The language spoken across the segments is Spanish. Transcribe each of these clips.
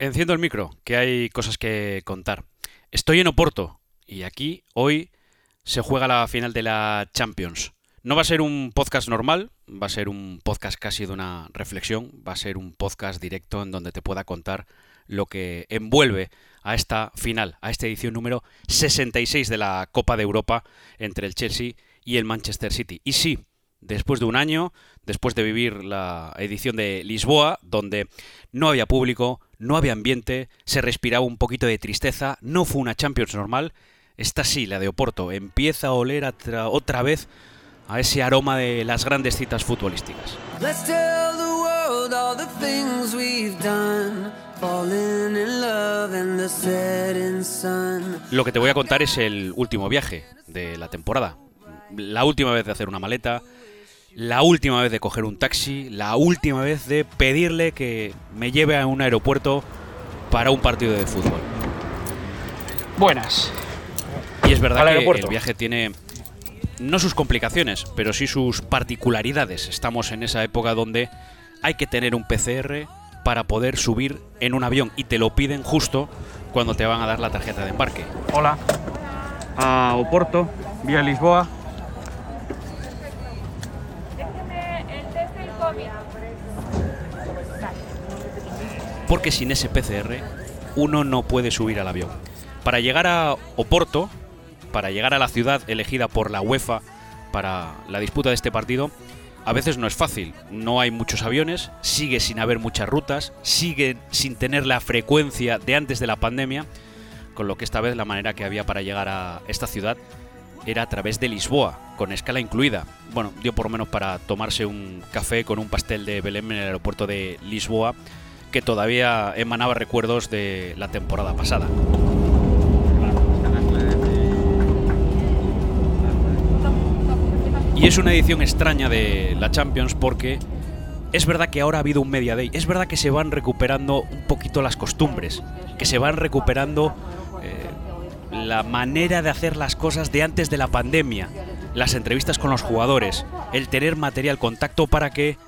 Enciendo el micro, que hay cosas que contar. Estoy en Oporto y aquí hoy se juega la final de la Champions. No va a ser un podcast normal, va a ser un podcast casi de una reflexión, va a ser un podcast directo en donde te pueda contar lo que envuelve a esta final, a esta edición número 66 de la Copa de Europa entre el Chelsea y el Manchester City. Y sí, después de un año, después de vivir la edición de Lisboa, donde no había público, no había ambiente, se respiraba un poquito de tristeza, no fue una Champions normal, esta sí, la de Oporto, empieza a oler otra vez a ese aroma de las grandes citas futbolísticas. Lo que te voy a contar es el último viaje de la temporada. La última vez de hacer una maleta, la última vez de coger un taxi, la última vez de pedirle que me lleve a un aeropuerto para un partido de fútbol. Buenas. Y es verdad que el viaje tiene no sus complicaciones, pero sí sus particularidades. Estamos en esa época donde hay que tener un PCR para poder subir en un avión y te lo piden justo cuando te van a dar la tarjeta de embarque. Hola. A Oporto, vía Lisboa, porque sin ese PCR uno no puede subir al avión. Para llegar a Oporto, para llegar a la ciudad elegida por la UEFA para la disputa de este partido, a veces no es fácil. No hay muchos aviones, sigue sin haber muchas rutas, sigue sin tener la frecuencia de antes de la pandemia, con lo que esta vez la manera que había para llegar a esta ciudad era a través de Lisboa, con escala incluida. Bueno, dio por lo menos para tomarse un café con un pastel de Belém en el aeropuerto de Lisboa que todavía emanaba recuerdos de la temporada pasada. Y es una edición extraña de la Champions porque es verdad que ahora ha habido un Media Day, es verdad que se van recuperando un poquito las costumbres, que se van recuperando eh, la manera de hacer las cosas de antes de la pandemia, las entrevistas con los jugadores, el tener material contacto para que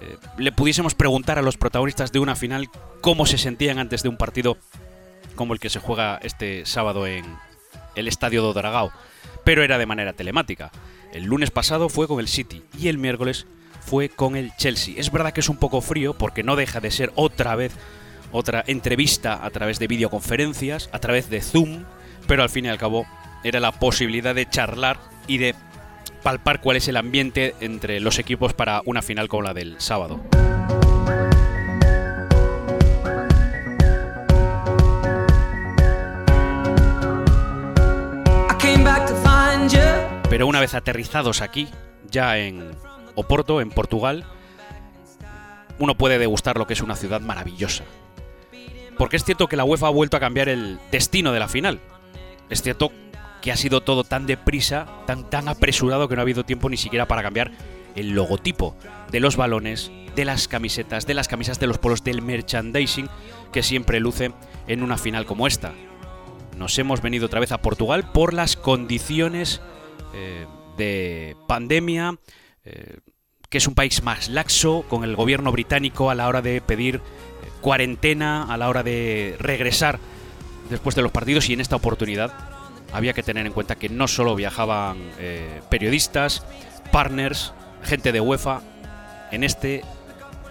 eh, le pudiésemos preguntar a los protagonistas de una final cómo se sentían antes de un partido como el que se juega este sábado en el estadio de Dragao, pero era de manera telemática. El lunes pasado fue con el City y el miércoles fue con el Chelsea. Es verdad que es un poco frío porque no deja de ser otra vez otra entrevista a través de videoconferencias, a través de Zoom, pero al fin y al cabo era la posibilidad de charlar y de palpar cuál es el ambiente entre los equipos para una final como la del sábado. Pero una vez aterrizados aquí, ya en Oporto, en Portugal, uno puede degustar lo que es una ciudad maravillosa. Porque es cierto que la UEFA ha vuelto a cambiar el destino de la final. Es cierto que ha sido todo tan deprisa, tan, tan apresurado que no ha habido tiempo ni siquiera para cambiar el logotipo de los balones, de las camisetas, de las camisas de los polos, del merchandising que siempre luce en una final como esta. Nos hemos venido otra vez a Portugal por las condiciones eh, de pandemia, eh, que es un país más laxo, con el gobierno británico a la hora de pedir eh, cuarentena, a la hora de regresar después de los partidos y en esta oportunidad había que tener en cuenta que no solo viajaban eh, periodistas, partners, gente de UEFA, en este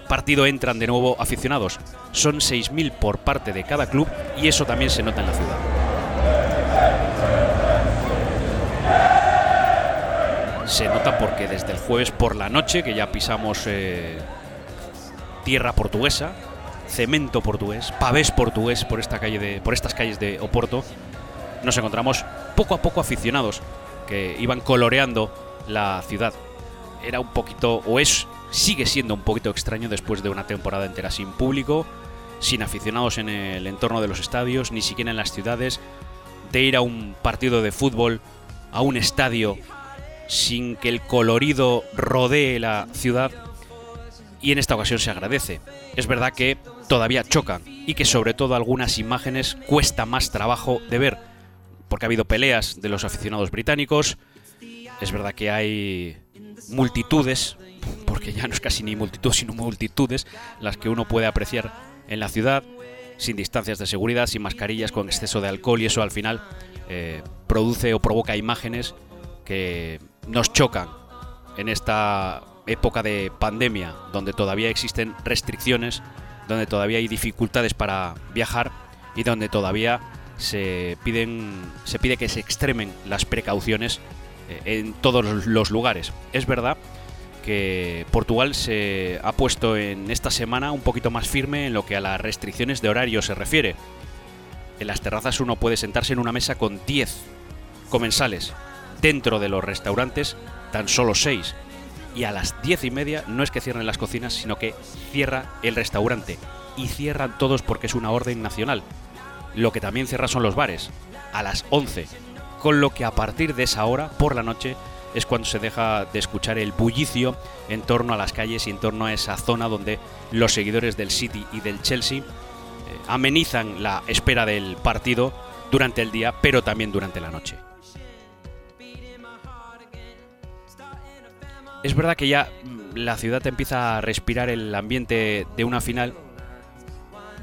partido entran de nuevo aficionados. Son 6.000 por parte de cada club y eso también se nota en la ciudad. Se nota porque desde el jueves por la noche, que ya pisamos eh, tierra portuguesa, cemento portugués, pavés portugués por esta calle de, por estas calles de Oporto, nos encontramos poco a poco aficionados que iban coloreando la ciudad. Era un poquito, o es, sigue siendo un poquito extraño después de una temporada entera sin público, sin aficionados en el entorno de los estadios, ni siquiera en las ciudades, de ir a un partido de fútbol, a un estadio, sin que el colorido rodee la ciudad. Y en esta ocasión se agradece. Es verdad que todavía chocan y que sobre todo algunas imágenes cuesta más trabajo de ver porque ha habido peleas de los aficionados británicos. Es verdad que hay multitudes, porque ya no es casi ni multitud, sino multitudes, las que uno puede apreciar en la ciudad. sin distancias de seguridad, sin mascarillas, con exceso de alcohol y eso al final eh, produce o provoca imágenes que nos chocan en esta época de pandemia, donde todavía existen restricciones, donde todavía hay dificultades para viajar y donde todavía se piden se pide que se extremen las precauciones eh, en todos los lugares. Es verdad que Portugal se ha puesto en esta semana un poquito más firme en lo que a las restricciones de horario se refiere. En las terrazas uno puede sentarse en una mesa con 10 comensales. Dentro de los restaurantes, tan solo 6. Y a las 10 y media no es que cierren las cocinas, sino que cierra el restaurante. Y cierran todos porque es una orden nacional. Lo que también cierra son los bares, a las 11. Con lo que a partir de esa hora, por la noche, es cuando se deja de escuchar el bullicio en torno a las calles y en torno a esa zona donde los seguidores del City y del Chelsea eh, amenizan la espera del partido durante el día, pero también durante la noche. Es verdad que ya mm, la ciudad empieza a respirar el ambiente de una final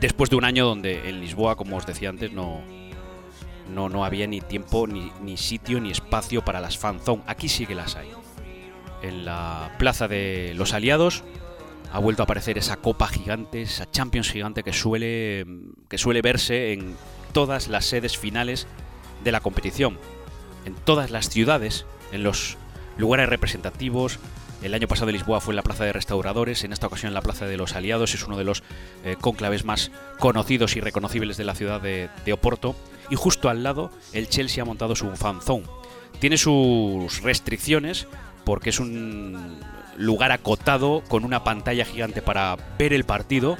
después de un año donde en Lisboa, como os decía antes, no, no, no había ni tiempo, ni, ni sitio, ni espacio para las fanzone. Aquí sí que las hay. En la plaza de los aliados ha vuelto a aparecer esa copa gigante, esa Champions gigante que suele, que suele verse en todas las sedes finales de la competición. En todas las ciudades, en los lugares representativos, el año pasado Lisboa fue en la Plaza de Restauradores, en esta ocasión en la Plaza de los Aliados, es uno de los eh, cónclaves más conocidos y reconocibles de la ciudad de, de, Oporto. Y justo al lado, el Chelsea ha montado su fanzone. Tiene sus restricciones porque es un lugar acotado con una pantalla gigante para ver el partido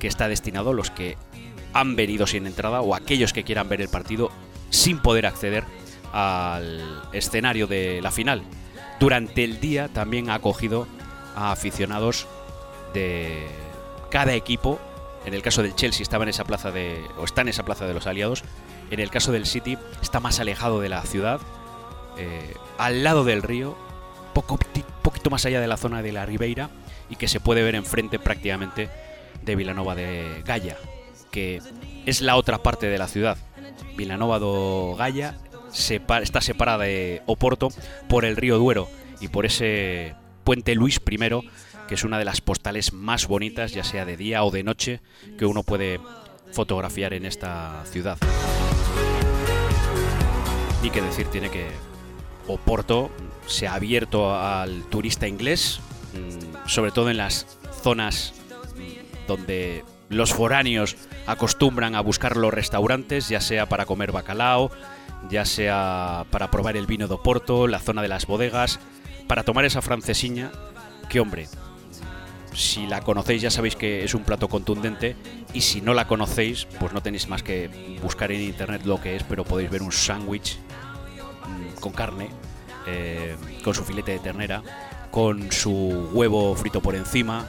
que está destinado a los que han venido sin entrada o aquellos que quieran ver el partido sin poder acceder al escenario de la final durante el día también ha acogido a aficionados de cada equipo. En el caso del Chelsea estaba en esa plaza de. o está en esa plaza de los aliados. En el caso del City está más alejado de la ciudad. Eh, al lado del río. Poco, poquito más allá de la zona de la Ribeira. Y que se puede ver enfrente prácticamente de Vilanova de Gaia. Que es la otra parte de la ciudad. Vilanova de Gaia está separada de Oporto por el río Duero y por ese puente Luis I, que es una de las postales más bonitas, ya sea de día o de noche, que uno puede fotografiar en esta ciudad. Y que decir tiene que Oporto se ha abierto al turista inglés, mm, sobre todo en las zonas donde los foráneos acostumbran a buscar los restaurantes, ya sea para comer bacalao, ya sea para probar el vino de Oporto, la zona de las bodegas, para tomar esa francesiña, que hombre, si la conocéis ya sabéis que es un plato contundente y si no la conocéis, pues no tenéis más que buscar en internet lo que es, pero podéis ver un sándwich mm, con carne, eh, con su filete de ternera, con su huevo frito por encima,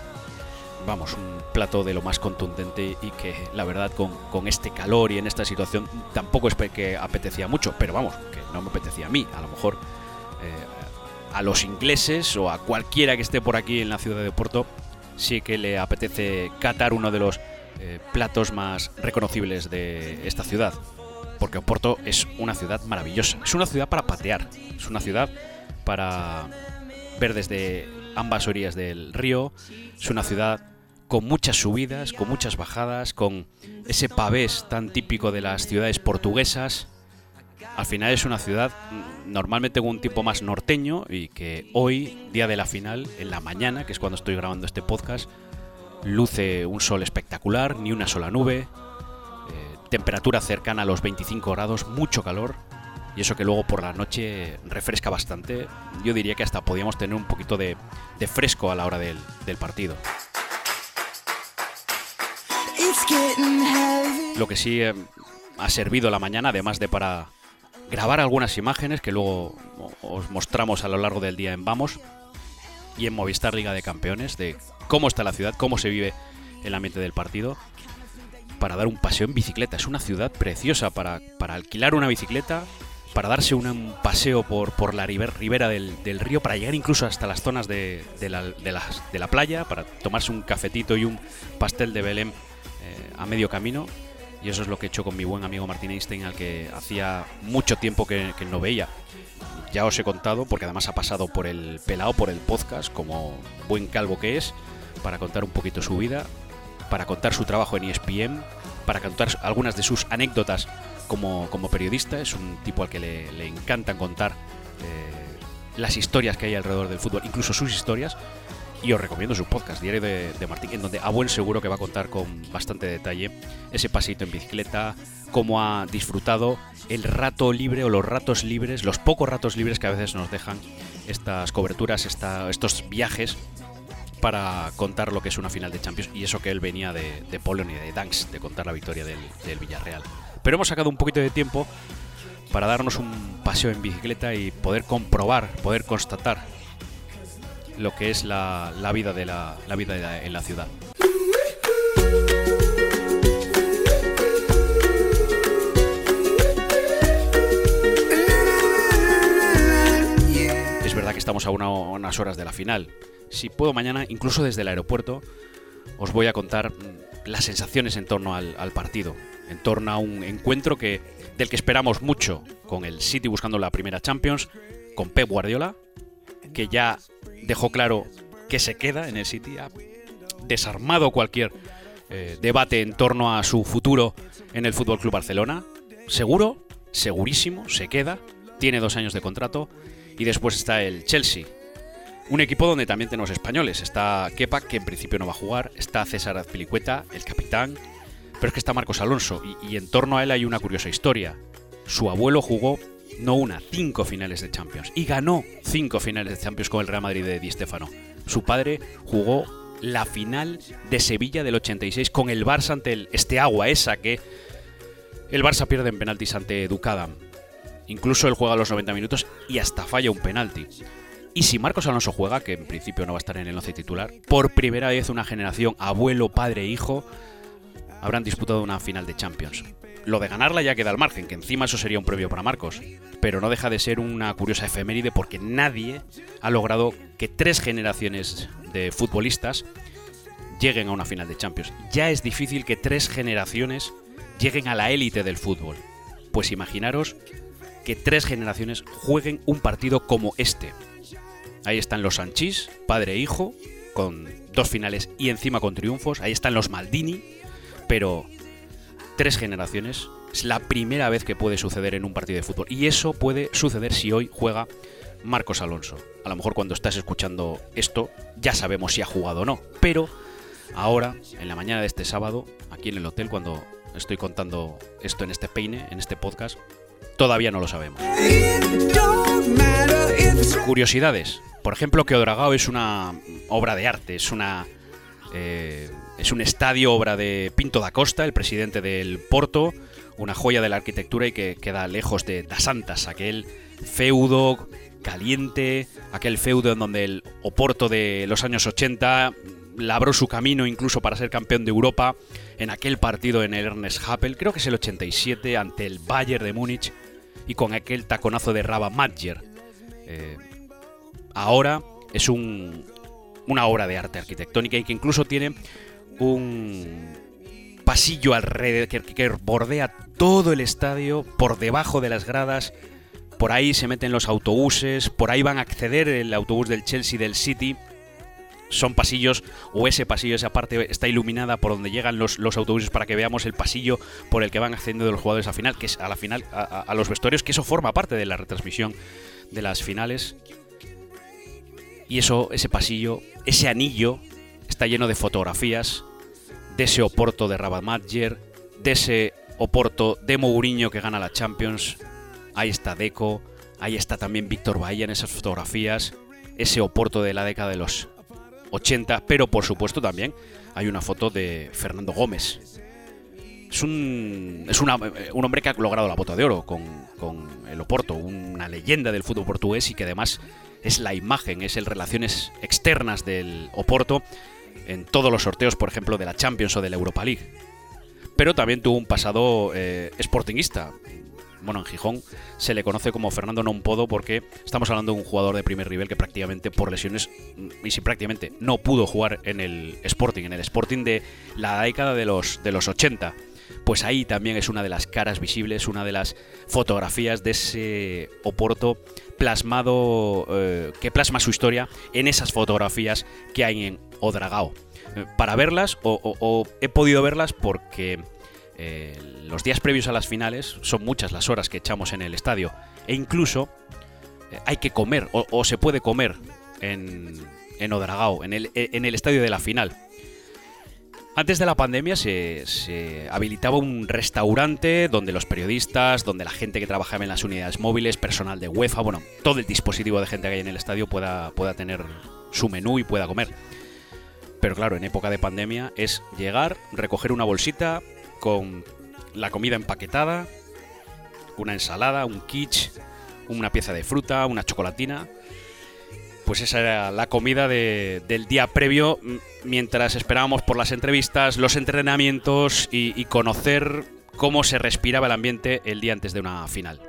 vamos, un plato de lo más contundente y que la verdad con, con, este calor y en esta situación tampoco es que apetecía mucho, pero vamos, que no me apetecía a mí, a lo mejor eh, a los ingleses o a cualquiera que esté por aquí en la ciudad de Porto sí que le apetece catar uno de los eh, platos más reconocibles de esta ciudad. Porque Oporto es una ciudad maravillosa, es una ciudad para patear, es una ciudad para ver desde ambas orillas del río. Es una ciudad con muchas subidas, con muchas bajadas, con ese pavés tan típico de las ciudades portuguesas. Al final es una ciudad mm, normalmente con un tipo más norteño y que hoy, día de la final, en la mañana, que es cuando estoy grabando este podcast, luce un sol espectacular, ni una sola nube, eh, temperatura cercana a los 25 grados, mucho calor, y eso que luego por la noche refresca bastante. Yo diría que hasta podíamos tener un poquito de, fresco a la hora del partido. Lo que sí eh, ha servido la mañana, además de para grabar algunas imágenes que luego os mostramos a lo largo del día en Vamos y en Movistar Liga de Campeones, de cómo está la ciudad, cómo se vive el ambiente del partido, para dar un paseo en bicicleta. Es una ciudad preciosa para, para alquilar una bicicleta, para darse un, paseo por, por la ribera del, río, para llegar incluso hasta las zonas de, de, la, de, la, playa, para tomarse un cafetito y un pastel de Belém a medio camino y eso es lo que he hecho con mi buen amigo Martín Einstein, al que hacía mucho tiempo que, que no veía. Ya os he contado, porque además ha pasado por el pelado, por el podcast, como buen calvo que es, para contar un poquito su vida, para contar su trabajo en ESPN, para contar algunas de sus anécdotas como, como periodista. Es un tipo al que le, le encantan contar eh, las historias que hay alrededor del fútbol, incluso sus historias. Y os recomiendo su podcast, Diario de, de, Martín, en donde a buen seguro que va a contar con bastante detalle ese pasito en bicicleta, cómo ha disfrutado el rato libre o los ratos libres, los pocos ratos libres que a veces nos dejan estas coberturas, esta, estos viajes para contar lo que es una final de Champions y eso que él venía de, de Polonia de Danks, de contar la victoria del, del Villarreal. Pero hemos sacado un poquito de tiempo para darnos un paseo en bicicleta y poder comprobar, poder constatar lo que es la, la vida, de la, la vida en la ciudad. Es verdad que estamos a una, unas horas de la final. Si puedo mañana, incluso desde el aeropuerto, os voy a contar las sensaciones en torno al, al partido, en torno a un encuentro que, del que esperamos mucho, con el City buscando la primera Champions, con Pep Guardiola, que ya dejó claro que se queda en el City, ha desarmado cualquier eh, debate en torno a su futuro en el Fútbol Club Barcelona. Seguro, segurísimo, se queda, tiene dos años de contrato y después está el Chelsea. Un equipo donde también tenemos españoles. Está Kepa, que en principio no va a jugar. Está César Azpilicueta, el capitán. Pero es que está Marcos Alonso. Y, y en torno a él hay una curiosa historia. Su abuelo jugó no una, cinco finales de Champions. Y ganó cinco finales de Champions con el Real Madrid de Di Stéfano. Su padre jugó la final de Sevilla del 86 con el Barça ante el Esteagua, esa que el Barça pierde en penaltis ante Ducadam. Incluso él juega los 90 minutos y hasta falla un penalti. Y si Marcos Alonso juega, que en principio no va a estar en el 11 titular, por primera vez una generación, abuelo, padre, hijo, habrán disputado una final de Champions. Lo de ganarla ya queda al margen, que encima eso sería un premio para Marcos. Pero no deja de ser una curiosa efeméride porque nadie ha logrado que tres generaciones de futbolistas lleguen a una final de Champions. Ya es difícil que tres generaciones lleguen a la élite del fútbol. Pues imaginaros que tres generaciones jueguen un partido como este. Ahí están los Sanchís, padre e hijo, con dos finales y encima con triunfos. Ahí están los Maldini, pero tres generaciones es la primera vez que puede suceder en un partido de fútbol. Y eso puede suceder si hoy juega Marcos Alonso. A lo mejor cuando estás escuchando esto ya sabemos si ha jugado o no. Pero ahora, en la mañana de este sábado, aquí en el hotel, cuando estoy contando esto en este peine, en este podcast, todavía no lo sabemos. Curiosidades. Por ejemplo, que Odragao es una obra de arte, es una... Eh, es un estadio obra de Pinto da Costa, el presidente del Porto, una joya de la arquitectura y que queda lejos de Das Santas, aquel feudo caliente, aquel feudo en donde el Oporto de los años 80 labró su camino incluso para ser campeón de Europa en aquel partido en el Ernest Happel, creo que es el 87, ante el Bayern de Múnich y con aquel taconazo de Raba Madjer. Eh, ahora es un, una obra de arte arquitectónica y que incluso tiene un pasillo alrededor que, bordea todo el estadio por debajo de las gradas. Por ahí se meten los autobuses, por ahí van a acceder el autobús del Chelsea del City. Son pasillos, o ese pasillo, esa parte está iluminada por donde llegan los, los autobuses para que veamos el pasillo por el que van accediendo los jugadores a final, que es a la final, a los vestuarios, que eso forma parte de la retransmisión de las finales. Y eso, ese pasillo, ese anillo, está lleno de fotografías de ese Oporto de Rabamadjer, de ese Oporto de Mourinho que gana la Champions. Ahí está Deco, ahí está también Víctor Bahía en esas fotografías, ese Oporto de la década de los 80, pero por supuesto también hay una foto de Fernando Gómez. Es un, es una, un hombre que ha logrado la bota de oro con, con el Oporto, una leyenda del fútbol portugués y que además es la imagen, es el relaciones externas del Oporto en todos los sorteos, por ejemplo, de la Champions o de la Europa League. Pero también tuvo un pasado eh, sportinguista. bueno, en Gijón se le conoce como Fernando Nompodo porque estamos hablando de un jugador de primer nivel que prácticamente por lesiones, mm, y si prácticamente no pudo jugar en el Sporting, en el Sporting de la década de los, de los 80 pues ahí también es una de las caras visibles, una de las fotografías de ese Oporto plasmado, eh, que plasma su historia en esas fotografías que hay en Odragao. Eh, para verlas, o, he podido verlas porque eh, los días previos a las finales son muchas las horas que echamos en el estadio, e incluso hay que comer, o, se puede comer en, en Odragao, en el, en el estadio de la final. Antes de la pandemia se, habilitaba un restaurante donde los periodistas, donde la gente que trabajaba en las unidades móviles, personal de UEFA, bueno, todo el dispositivo de gente que hay en el estadio pueda, pueda tener su menú y pueda comer. Pero claro, en época de pandemia es llegar, recoger una bolsita con la comida empaquetada, una ensalada, un quiche, una pieza de fruta, una chocolatina pues esa era la comida del día previo mientras esperábamos por las entrevistas, los entrenamientos y, conocer cómo se respiraba el ambiente el día antes de una final.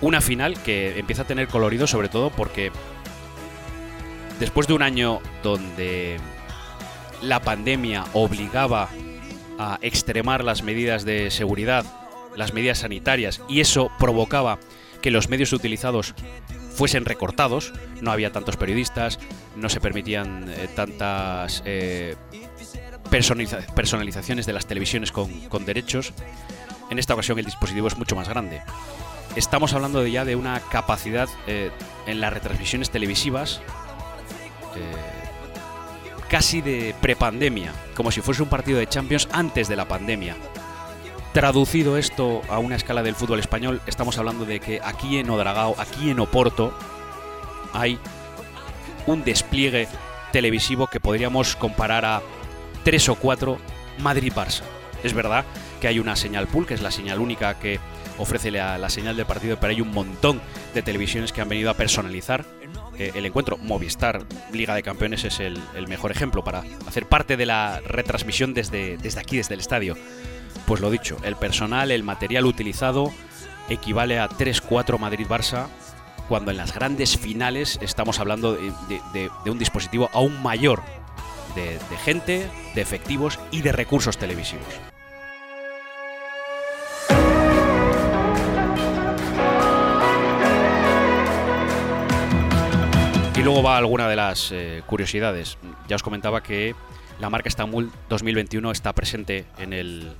Una final que empieza a tener colorido sobre todo porque después de un año donde la pandemia obligaba a extremar las medidas de seguridad, las medidas sanitarias, y eso provocaba que los medios utilizados fuesen recortados, no había tantos periodistas, no se permitían eh, tantas eh, personalizaciones de las televisiones con, derechos. En esta ocasión el dispositivo es mucho más grande. Estamos hablando ya de una capacidad eh, en las retransmisiones televisivas casi de prepandemia, como si fuese un partido de Champions antes de la pandemia. Traducido esto a una escala del fútbol español, estamos hablando de que aquí en Odragao, aquí en Oporto, hay un despliegue televisivo que podríamos comparar a tres o cuatro Madrid-Barça. Es verdad que hay una señal pool, que es la señal única que ofrece la, la, señal del partido, pero hay un montón de televisiones que han venido a personalizar eh, el encuentro. Movistar Liga de Campeones es el, mejor ejemplo para hacer parte de la retransmisión desde, desde aquí, desde el estadio. Pues lo dicho, el personal, el material utilizado equivale a 3-4 Madrid-Barça, cuando en las grandes finales estamos hablando de, un dispositivo aún mayor de gente, de efectivos y de recursos televisivos. Y luego va alguna de las eh, curiosidades. Ya os comentaba que la marca Estambul 2021 está presente en el,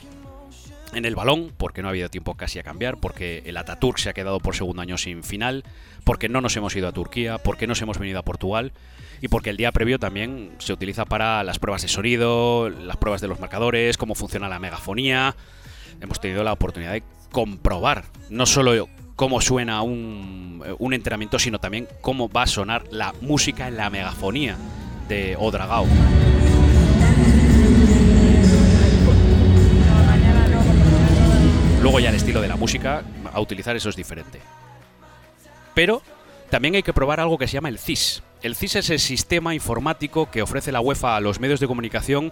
en el balón, porque no ha habido tiempo casi a cambiar, porque el Ataturk se ha quedado por segundo año sin final, porque no nos hemos ido a Turquía, porque nos hemos venido a Portugal y porque el día previo también se utiliza para las pruebas de sonido, las pruebas de los marcadores, cómo funciona la megafonía. Hemos tenido la oportunidad de comprobar no solo cómo suena un, un entrenamiento, sino también cómo va a sonar la música en la megafonía de Odragao. Luego ya el estilo de la música a utilizar eso es diferente. Pero también hay que probar algo que se llama el CIS. El CIS es el sistema informático que ofrece la UEFA a los medios de comunicación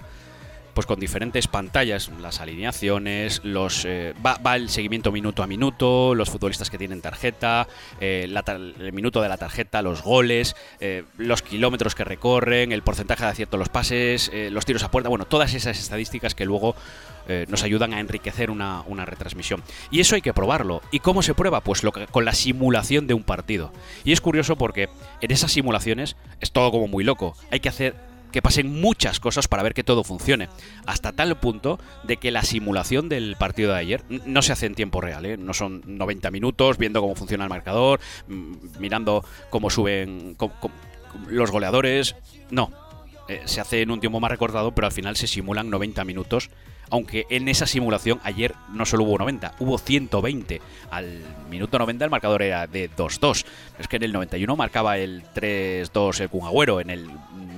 pues con diferentes pantallas, las alineaciones, los eh, va, el seguimiento minuto a minuto, los futbolistas que tienen tarjeta, eh, el minuto de la tarjeta, los goles, eh, los kilómetros que recorren, el porcentaje de acierto los pases, los tiros a puerta, bueno, todas esas estadísticas que luego nos ayudan a enriquecer una, una, retransmisión. Y eso hay que probarlo. ¿Y cómo se prueba? Pues con la simulación de un partido. Y es curioso porque en esas simulaciones es todo como muy loco. Hay que hacer que pasen muchas cosas para ver que todo funcione. Hasta tal punto de que la simulación del partido de ayer no se hace en tiempo real, ¿eh? no son 90 minutos viendo cómo funciona el marcador, mirando cómo suben los goleadores. No, eh, se hace en un tiempo más recortado, pero al final se simulan 90 minutos aunque en esa simulación ayer no solo hubo 90, hubo 120. Al minuto 90 el marcador era de 2-2. Es que en el 91 marcaba el 3-2 el Kun en el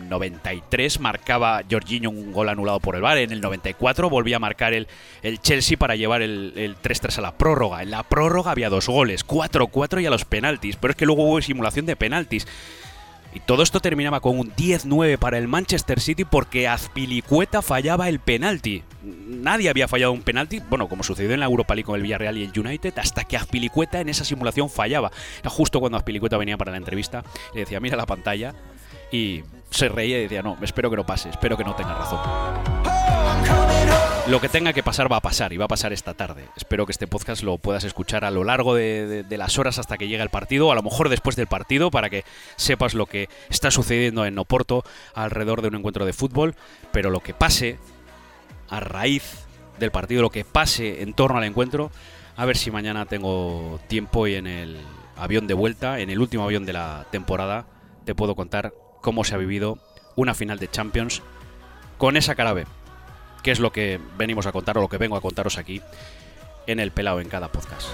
93 marcaba Jorginho un gol anulado por el VAR, en el 94 volvía a marcar el, el Chelsea para llevar el, 3-3 a la prórroga. En la prórroga había dos goles, 4-4 y a los penaltis, pero es que luego hubo simulación de penaltis. Y todo esto terminaba con un 10-9 para el Manchester City porque Azpilicueta fallaba el penalti. Nadie había fallado un penalti, bueno, como sucedió en la Europa League con el Villarreal y el United, hasta que Azpilicueta en esa simulación fallaba. Justo cuando Azpilicueta venía para la entrevista, le decía, mira la pantalla, y se reía y decía, no, espero que no pase, espero que no tenga razón. Lo que tenga que pasar va a pasar y va a pasar esta tarde. Espero que este podcast lo puedas escuchar a lo largo de, las horas hasta que llegue el partido, a lo mejor después del partido, para que sepas lo que está sucediendo en Oporto alrededor de un encuentro de fútbol. Pero lo que pase a raíz del partido, lo que pase en torno al encuentro, a ver si mañana tengo tiempo y en el avión de vuelta, en el último avión de la temporada, te puedo contar cómo se ha vivido una final de Champions con esa cara B, que es lo que venimos a contar o lo que vengo a contaros aquí en el pelado en cada podcast.